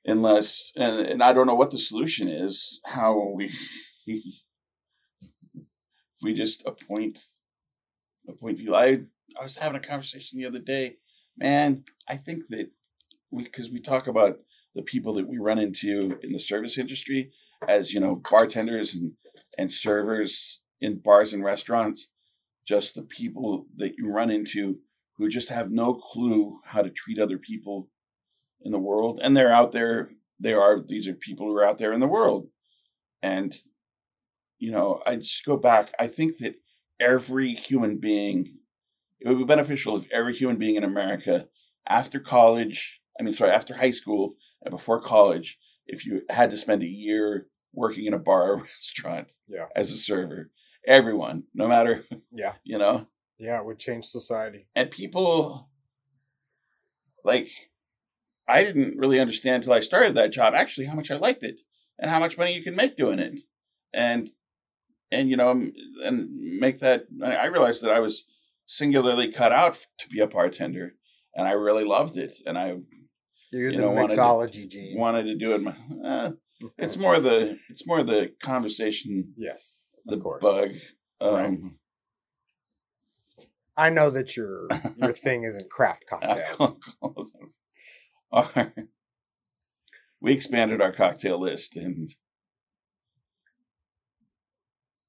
Unless and, and i don't know what the solution is how we we just appoint appoint people. I i was having a conversation the other day. Man i think that we because we talk about the people that we run into in the service industry as you know bartenders and and servers in bars and restaurants just the people that you run into who just have no clue how to treat other people in the world and they're out there they are these are people who are out there in the world and you know i just go back i think that every human being it would be beneficial if every human being in america after college i mean sorry after high school and before college if you had to spend a year working in a bar or restaurant Yeah. as a server everyone no matter Yeah. you know Yeah, it would change society. and people like I didn't really understand until I started that job actually how much I liked it and how much money you can make doing it, and and you know and make that. I realized that I was singularly cut out to be a bartender, and I really loved it, and I You're You the know, wanted to- gene. wanted to do it. My, uh, it's more the it's more the conversation, yes, the of course. bug. Um, Right. I know that your your thing isn't craft cocktails. Are- we expanded our cocktail list and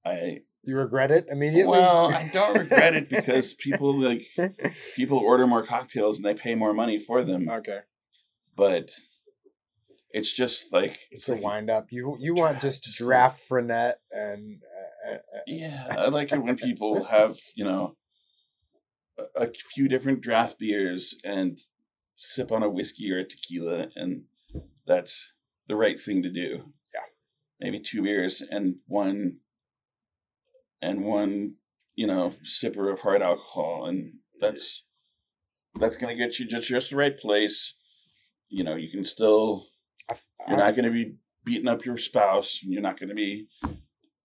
I You regret it immediately. well I don't regret it because people like people order more cocktails and they pay more money for them okay, but it's just like it's a like- wind up. You you want Draft, just just draft Fernet and uh, uh, uh, yeah I like it when people have you know a, a few different draft beers and sip on a whiskey or a tequila and that's the right thing to do Yeah. maybe two beers and one and one you know sipper of hard alcohol and that's that's gonna get you just just the right place you know you can still you're not gonna be beating up your spouse you're not gonna be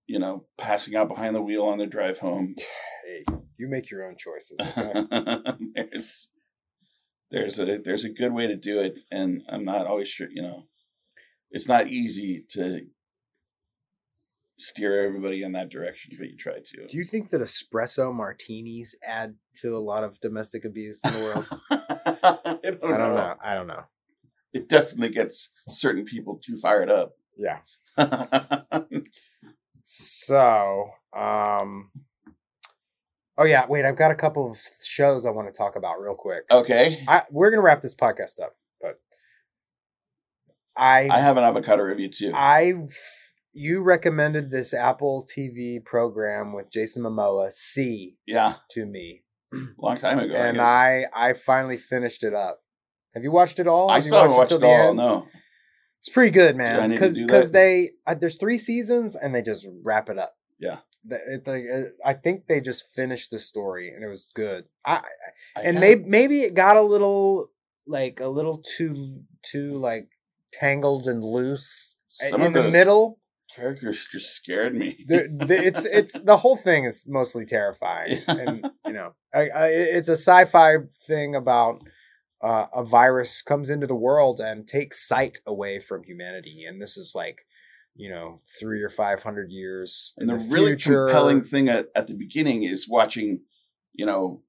you know passing out behind the wheel on the drive home hey, you make your own choices. Okay? there's there's a there's a good way to do it and i'm not always sure you know it's not easy to steer everybody in that direction but you try to Do you think that espresso martinis add to a lot of domestic abuse in the world? I, don't I don't know. I don't know. it definitely gets certain people too fired up Yeah. So, um, oh yeah, wait, I've got a couple of shows I want to talk about real quick. okay I, we're gonna wrap this podcast up, but I i have an avocado review too I you recommended this Apple TV program with Jason Momoa, See, yeah to me, long time ago and guess. I I finally finished it up. Have you watched it all? I Have still haven't watched till it all end? no It's pretty good, man. Because because they uh, there's three seasons and they just wrap it up. Yeah. The- it- like, uh, I think they just finished the story and it was good. I I and maybe maybe it got a little like a little too too like tangled and loose Some in the middle. characters just scared me it's it's the whole thing is mostly terrifying, Yeah. and you know, I, I, it's a sci-fi thing about uh, a virus comes into the world and takes sight away from humanity, and this is like, you know, three or five hundred years And in the, the, really future. compelling thing at, at the beginning is watching, you know,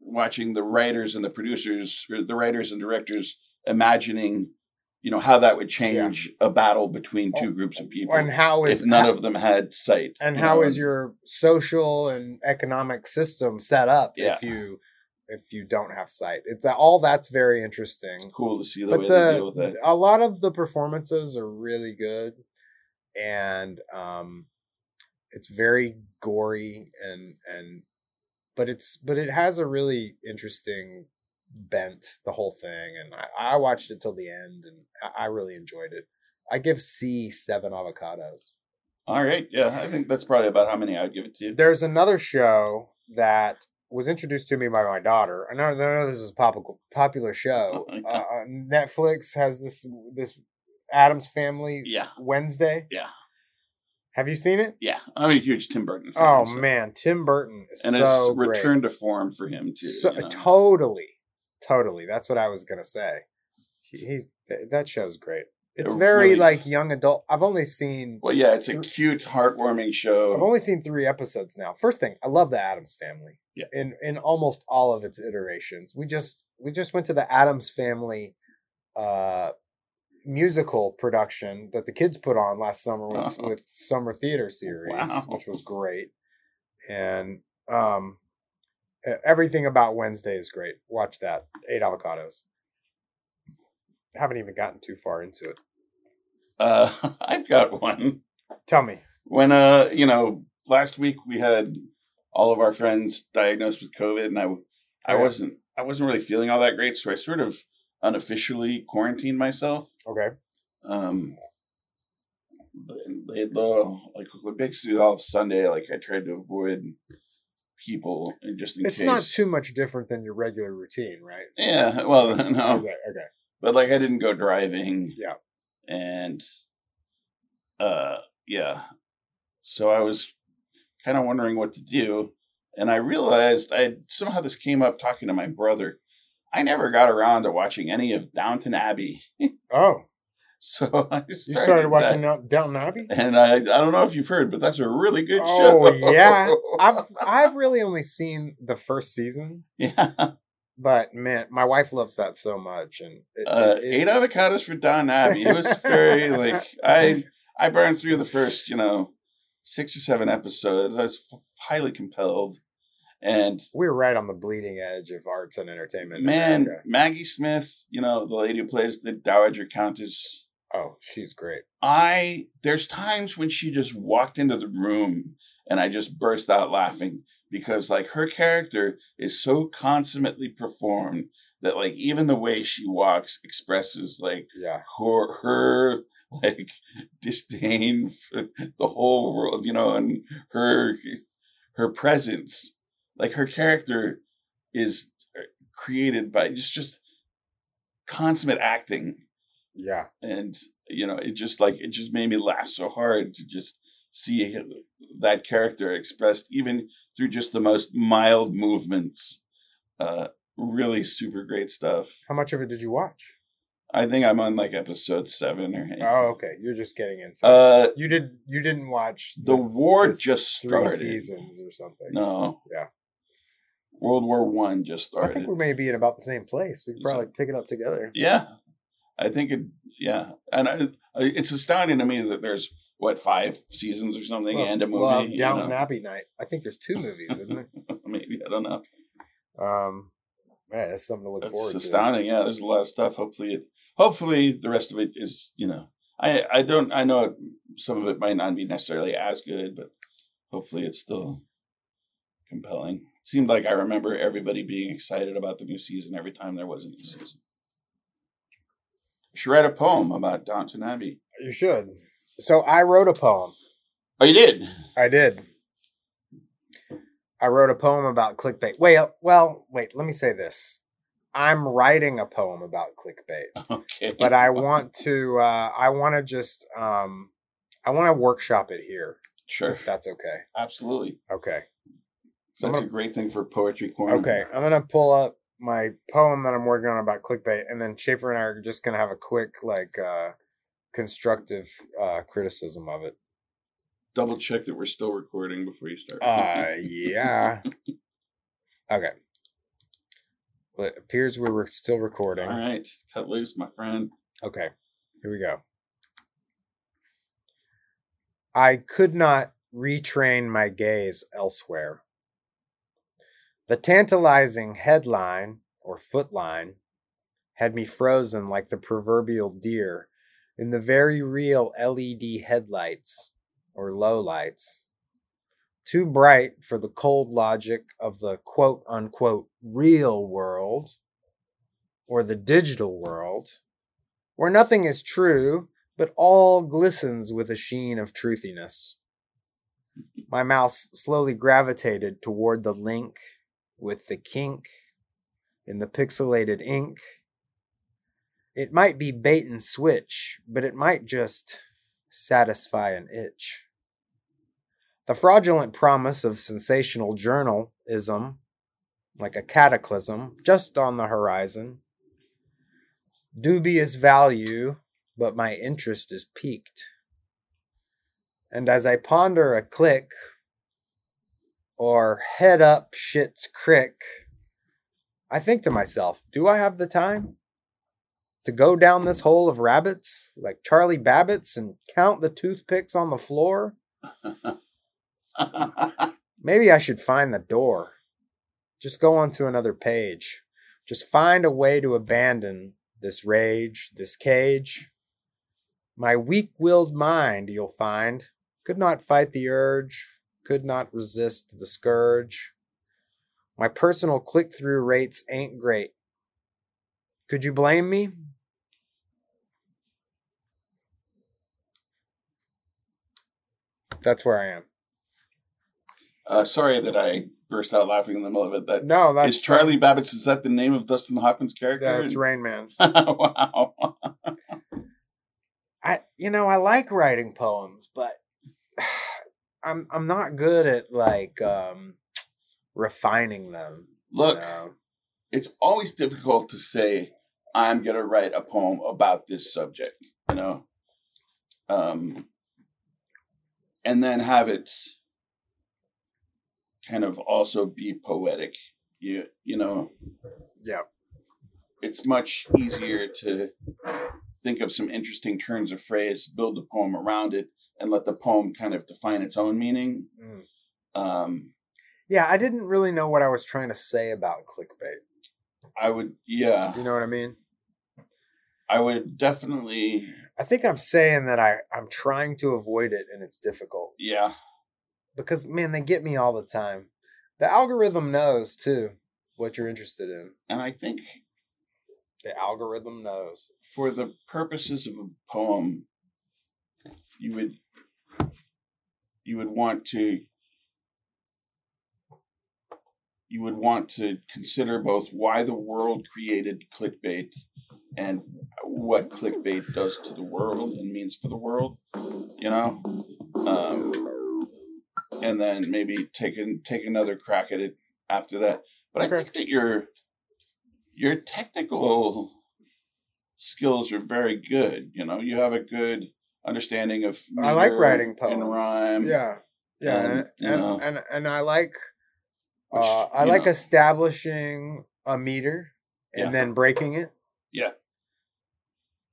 watching the writers and the producers, the writers and directors imagining, you know, how that would change a battle between two groups of people and how is if none how- of them had sight. and how know, is your social and economic system set up Yeah. if you if you don't have sight? It, that all that's very interesting. It's cool to see the but way they deal with the that. a lot of the performances are really good and um it's very gory and and but it's but it has a really interesting bent the whole thing and i, I watched it till the end and I, I really enjoyed it i give See seven avocados All right, yeah, I think that's probably about how many I'd give it to. You there's another show that was introduced to me by my daughter. I know, I know this is a pop- popular show. Oh. Uh, uh, Netflix has this this Addams Family Yeah, Wednesday. yeah, Have you seen it? yeah. I'm a huge Tim Burton fan. Oh so- man, Tim Burton is and so it's great. return to form for him too. So, you know? totally, totally. That's what I was gonna say. He- He's that show's great. It's It very really- like young adult. I've only seen Well, yeah, it's a cute, heartwarming show. I've only seen three episodes now. First thing, I love the Addams Family. Yeah. In in almost all of its iterations. We just we just went to the Addams Family uh musical production that the kids put on last summer with Oh. with summer theater series, Wow. which was great. And um everything about Wednesday is great. Watch that. Eight avocados. Haven't even gotten too far into it. Uh, I've got one. Tell me. When uh, you know, last week we had all of our friends diagnosed with COVID, and I, I wasn't, I wasn't really feeling all that great, so I sort of unofficially quarantined myself. Okay. Um, they, uh, like basically all Sunday, like I tried to avoid people, and just in It's case. not too much different than your regular routine, right? Yeah, well, no, Okay. Okay. but like I didn't go driving. Yeah. And uh, yeah, so I was kind of wondering what to do, and I realized I somehow this came up talking to my brother. I never got around to watching any of Downton Abbey, Oh, so I you started, started that. watching Downton Abbey? And I, I don't know if you've heard, but that's a really good Oh show. Oh yeah, I've I've really only seen the first season, yeah. But man, my wife loves that so much, and it, Uh, it- eight avocados for Don Abbey. It was very like I I burned through the first you know six or seven episodes. I was f- highly compelled, and we're right on the bleeding edge of arts and entertainment. man, America. Maggie Smith, you know the lady who plays the Dowager Countess. oh, she's great. I there's times when she just walked into the room and I just burst out laughing because like her character is so consummately performed that like even the way she walks expresses like Yeah, her her like disdain for the whole world, you know, and her her presence, like her character is uh, created by just just consummate acting. Yeah, and you know it just like it just made me laugh so hard to just see that character expressed even through just the most mild movements uh really super great stuff How much of it did you watch? i think i'm on like episode seven or Oh, okay. You're just getting into. it. uh you did. You didn't watch the war the just three started seasons or something. no Yeah. world war one just started. I think we may be in about the same place. We could probably it- pick it up together. yeah i think it yeah and I, I, it's astounding to me that there's what five seasons or something Well, and a movie we'll Downton? Abbey night. I think there's two movies, isn't there? maybe i don't know Um, man, that's something to look forward to. It's to. astounding. Yeah, there's a lot of stuff. Hopefully, it. Hopefully, the rest of it is. You know, I I don't. I know some of it might not be necessarily as good, but hopefully, it's still compelling. It seemed like I remember everybody being excited about the new season every time there was a new season. I should write a poem about Downton Abbey. You should. So I wrote a poem. Oh, you did. I did. I wrote a poem about clickbait. Wait, well, wait. Let me say this. I'm writing a poem about clickbait, Okay. but I want to. Uh, I want to just. Um, I want to workshop it here, sure, if that's okay. absolutely. Okay. So That's gonna a great thing for poetry corner. Okay, I'm gonna pull up my poem that I'm working on about clickbait, and then Schaefer and I are just gonna have a quick, like, uh constructive uh criticism of it. Double check that we're still recording before you start. Uh yeah. Okay. Well, it appears we were still recording. All right, cut loose, my friend. Okay, here we go. I could not retrain my gaze elsewhere. The tantalizing headline or footline had me frozen like the proverbial deer in the very real LED headlights or low lights. Too bright for the cold logic of the quote unquote real world or the digital world where nothing is true, but all glistens with a sheen of truthiness. My mouse slowly gravitated toward the link with the kink in the pixelated ink. It might be bait and switch, but it might just satisfy an itch. The fraudulent promise of sensational journalism, like a cataclysm just on the horizon, dubious value, but my interest is piqued. And as I ponder a click or head up shit's crick, I think to myself, do I have the time to go down this hole of rabbits like Charlie Babbitts and count the toothpicks on the floor? Maybe I should find the door. Just go on to another page. Just find a way to abandon this rage, this cage. My weak willed mind, you'll find, could not fight the urge, could not resist the scourge. My personal click through rates ain't great. Could you blame me? That's where I am. Uh, sorry that I burst out laughing in the middle of it. That No, that's is Charlie Babbitts. Is that the name of Dustin Hoffman's character? That's Rain Man. wow. I you know I like writing poems, but I'm I'm not good at like um refining them. you Look, know? it's always difficult to say I'm gonna write a poem about this subject, you know, um, and then have it kind of also be poetic. You you know, yeah, it's much easier to think of some interesting turns of phrase, build a poem around it, and let the poem kind of define its own meaning. Mm. Um, yeah. I didn't really know what I was trying to say about clickbait. I would, yeah, you know what I mean? I would definitely, I think I'm saying that I I'm trying to avoid it, and it's difficult yeah. because man, they get me all the time. The algorithm knows too what you're interested in. And I think The algorithm knows. for the purposes of a poem, you would you would want to you would want to consider both why the world created clickbait and what clickbait does to the world and means for the world, you know, um, and then maybe take an, take another crack at it after that. But I Okay. think that your your technical skills are very good. You know, you have a good understanding of. I like writing poems. and rhyme. Yeah, yeah, and, and and, and, and I like Which, uh, I like know. establishing a meter and Yeah. then breaking it. Yeah.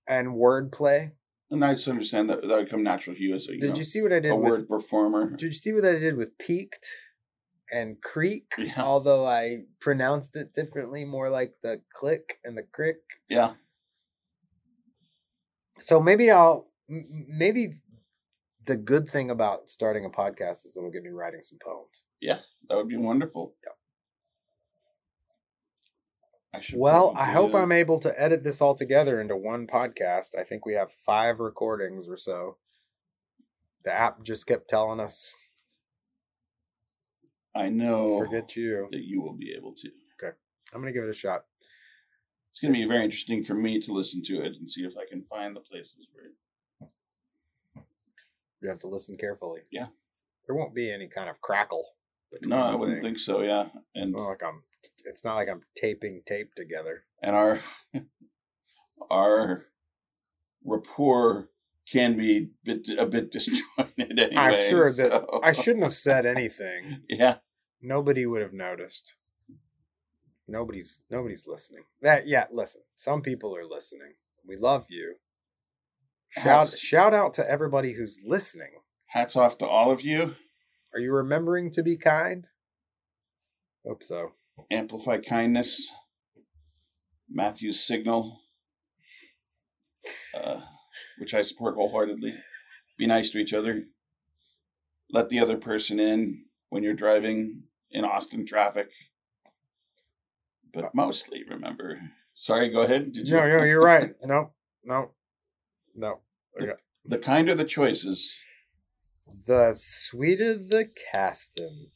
And wordplay. And I just understand that that would come natural to you as a you Did know, you see what I did a with? word performer. Did you see what I did with peaked and creek? Yeah. Although I pronounced it differently, more like the click and the crick. Yeah. So maybe I'll maybe the good thing about starting a podcast is it'll get me writing some poems. Yeah, that would be wonderful. I Well, I hope I'm able to edit this all together into one podcast. I think we have five recordings or so. The app just kept telling us, I know forget you. that you will be able to. Okay. I'm going to give it a shot. It's going to be very interesting for me to listen to it and see if I can find the places where. You have to listen carefully. Yeah. There won't be any kind of crackle. between No, I wouldn't think so. Yeah, and like I'm. It's not like I'm taping tape together. and our our rapport can be bit, a bit disjointed anyway. I'm sure that I shouldn't have said anything. Yeah, Nobody would have noticed. Nobody's nobody's listening. That yeah, listen. Some people are listening. We love you. Shout Hats- shout out to everybody who's listening. hats off to all of you. Are you remembering to be kind? Hope so. Amplify kindness. Matthew's signal, uh, which I support wholeheartedly. Be nice to each other. Let the other person in when you're driving in Austin traffic. But mostly, remember. Sorry, go ahead. Did you? No, no, you're right. No, no, no. The kinder the choices, The sweeter the casting.